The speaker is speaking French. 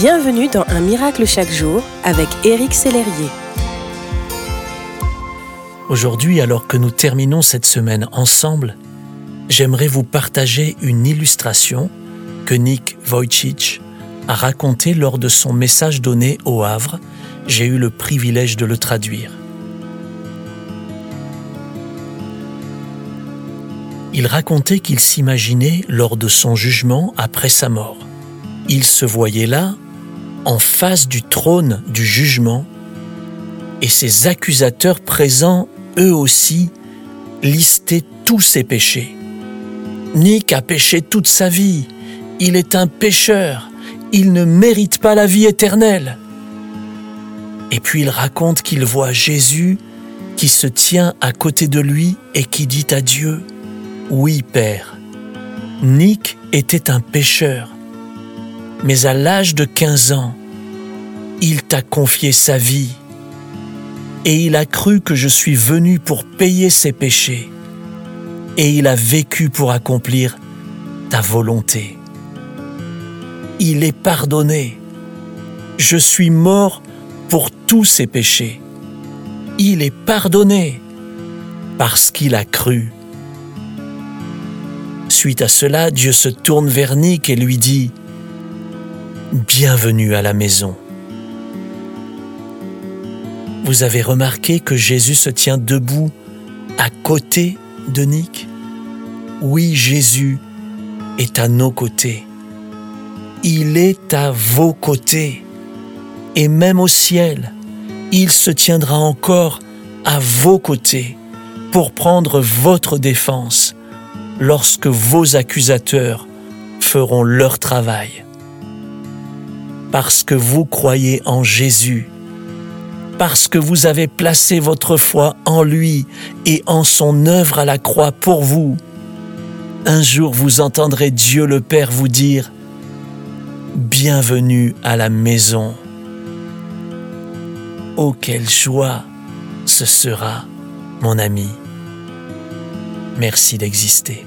Bienvenue dans Un miracle chaque jour avec Éric Sellerier. Aujourd'hui, alors que nous terminons cette semaine ensemble, j'aimerais vous partager une illustration que Nick Wojcicki a racontée lors de son message donné au Havre. J'ai eu le privilège de le traduire. Il racontait qu'il s'imaginait lors de son jugement après sa mort. Il se voyait là, en face du trône du jugement, et ses accusateurs présents, eux aussi, listaient tous ses péchés. Nick a péché toute sa vie, il est un pécheur, il ne mérite pas la vie éternelle. Et puis il raconte qu'il voit Jésus qui se tient à côté de lui et qui dit à Dieu, Oui Père, Nick était un pécheur, mais à l'âge de 15 ans, il t'a confié sa vie et il a cru que je suis venu pour payer ses péchés et il a vécu pour accomplir ta volonté. Il est pardonné. Je suis mort pour tous ses péchés. Il est pardonné parce qu'il a cru. Suite à cela, Dieu se tourne vers Nick et lui dit, Bienvenue à la maison. Vous avez remarqué que Jésus se tient debout à côté de Nick Oui, Jésus est à nos côtés. Il est à vos côtés. Et même au ciel, il se tiendra encore à vos côtés pour prendre votre défense lorsque vos accusateurs feront leur travail parce que vous croyez en Jésus, parce que vous avez placé votre foi en lui et en son œuvre à la croix pour vous. Un jour vous entendrez Dieu le Père vous dire, Bienvenue à la maison. Oh, quelle joie ce sera, mon ami. Merci d'exister.